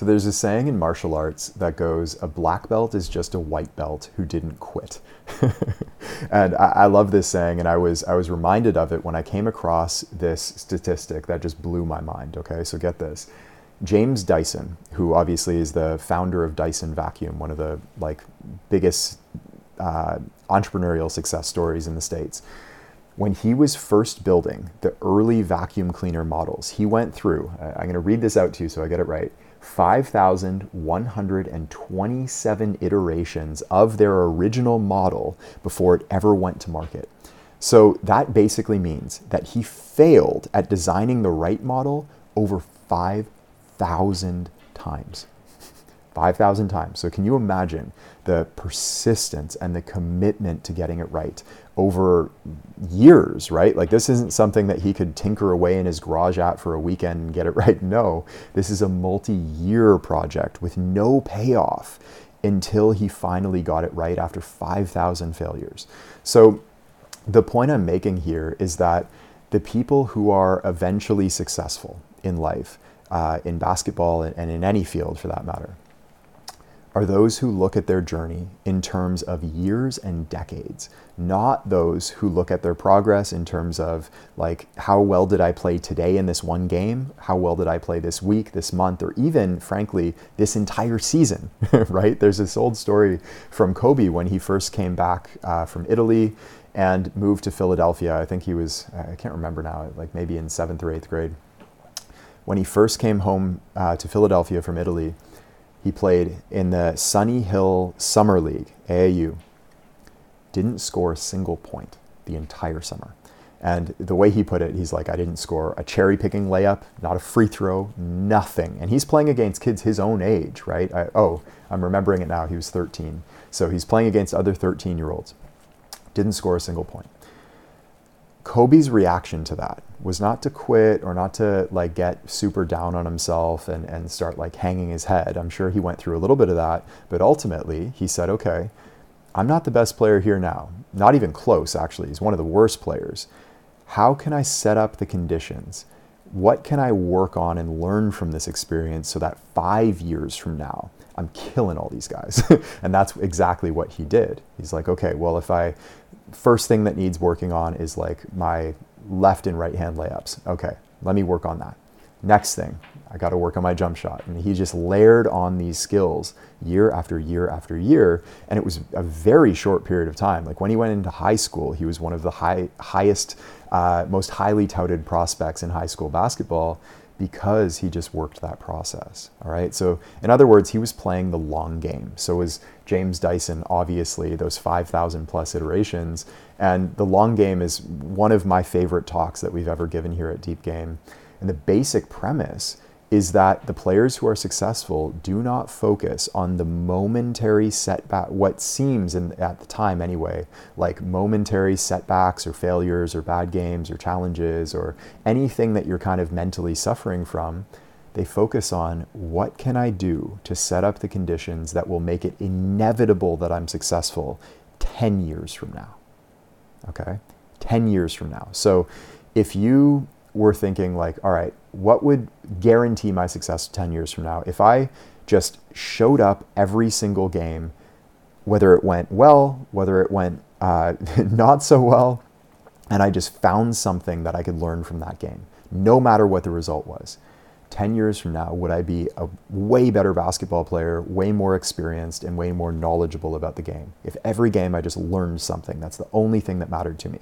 So there's a saying in martial arts that goes, a black belt is just a white belt who didn't quit. and I, I, love this saying, and I was I was reminded of it when I came across this statistic that just blew my mind. Okay, so get this. James Dyson, who obviously is the founder of Dyson Vacuum, one of the like biggest uh, entrepreneurial success stories in the states. When he was first building the early vacuum cleaner models, he went through. I'm going to read this out to you so I get it right. 5,127 iterations of their original model before it ever went to market. So that basically means that he failed at designing the right model over 5,000 times. 5,000 times. So, can you imagine the persistence and the commitment to getting it right over years, right? Like, this isn't something that he could tinker away in his garage at for a weekend and get it right. No, this is a multi year project with no payoff until he finally got it right after 5,000 failures. So, the point I'm making here is that the people who are eventually successful in life, uh, in basketball and in any field for that matter, are those who look at their journey in terms of years and decades, not those who look at their progress in terms of like how well did I play today in this one game, how well did I play this week, this month, or even frankly this entire season, right? There's this old story from Kobe when he first came back uh, from Italy and moved to Philadelphia. I think he was I can't remember now, like maybe in seventh or eighth grade. When he first came home uh, to Philadelphia from Italy he played in the Sonny Hill Summer League, AAU. Didn't score a single point the entire summer. And the way he put it, he's like, I didn't score a cherry picking layup, not a free throw, nothing. And he's playing against kids his own age, right? I, oh, I'm remembering it now. He was 13. So he's playing against other 13 year olds. Didn't score a single point. Kobe's reaction to that was not to quit or not to like get super down on himself and, and start like hanging his head. I'm sure he went through a little bit of that, but ultimately he said, okay, I'm not the best player here now. Not even close, actually. He's one of the worst players. How can I set up the conditions? What can I work on and learn from this experience so that five years from now, I'm killing all these guys? and that's exactly what he did. He's like, okay, well, if I, first thing that needs working on is like my left and right hand layups. Okay, let me work on that. Next thing, I got to work on my jump shot. And he just layered on these skills year after year after year. And it was a very short period of time. Like when he went into high school, he was one of the high, highest, uh, most highly touted prospects in high school basketball because he just worked that process. All right. So, in other words, he was playing the long game. So was James Dyson, obviously, those 5,000 plus iterations. And the long game is one of my favorite talks that we've ever given here at Deep Game. And the basic premise is that the players who are successful do not focus on the momentary setback, what seems in, at the time anyway, like momentary setbacks or failures or bad games or challenges or anything that you're kind of mentally suffering from. They focus on what can I do to set up the conditions that will make it inevitable that I'm successful 10 years from now. Okay? 10 years from now. So if you were thinking like, all right, what would guarantee my success 10 years from now? If I just showed up every single game, whether it went well, whether it went uh, not so well, and I just found something that I could learn from that game, no matter what the result was. 10 years from now, would I be a way better basketball player, way more experienced, and way more knowledgeable about the game? If every game I just learned something, that's the only thing that mattered to me.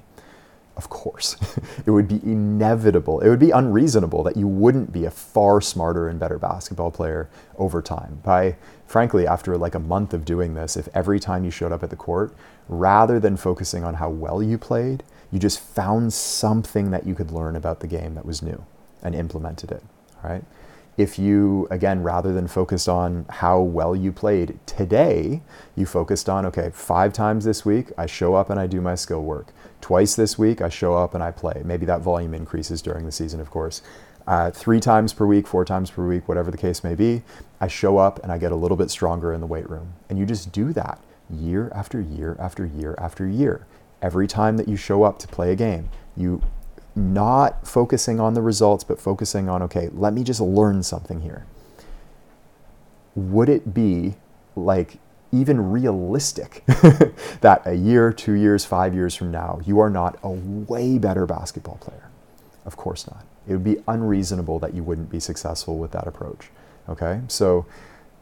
Of course, it would be inevitable. It would be unreasonable that you wouldn't be a far smarter and better basketball player over time. By frankly, after like a month of doing this, if every time you showed up at the court, rather than focusing on how well you played, you just found something that you could learn about the game that was new and implemented it, right? If you, again, rather than focused on how well you played today, you focused on, okay, five times this week, I show up and I do my skill work. Twice this week, I show up and I play. Maybe that volume increases during the season, of course. Uh, three times per week, four times per week, whatever the case may be, I show up and I get a little bit stronger in the weight room. And you just do that year after year after year after year. Every time that you show up to play a game, you not focusing on the results, but focusing on, okay, let me just learn something here. would it be like even realistic that a year, two years, five years from now, you are not a way better basketball player? Of course not. It would be unreasonable that you wouldn't be successful with that approach. Okay? So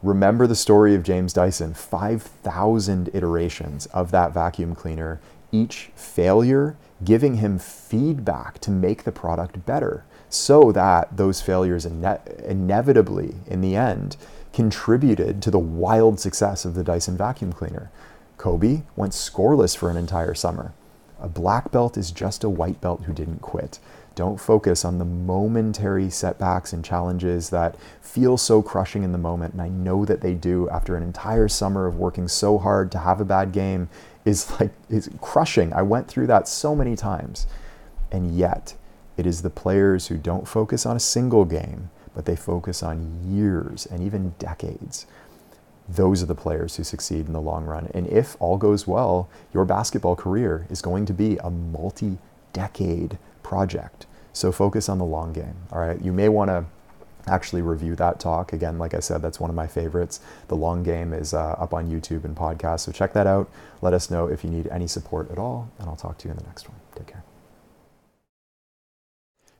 remember the story of James Dyson 5,000 iterations of that vacuum cleaner, each failure giving him feedback to make the product better so that those failures ine- inevitably, in the end, contributed to the wild success of the Dyson vacuum cleaner. Kobe went scoreless for an entire summer. A black belt is just a white belt who didn't quit. Don't focus on the momentary setbacks and challenges that feel so crushing in the moment. And I know that they do after an entire summer of working so hard to have a bad game is like is crushing. I went through that so many times. And yet, it is the players who don't focus on a single game but they focus on years and even decades. Those are the players who succeed in the long run. And if all goes well, your basketball career is going to be a multi decade project. So focus on the long game. All right. You may want to actually review that talk. Again, like I said, that's one of my favorites. The long game is uh, up on YouTube and podcast. So check that out. Let us know if you need any support at all, and I'll talk to you in the next one. Take care.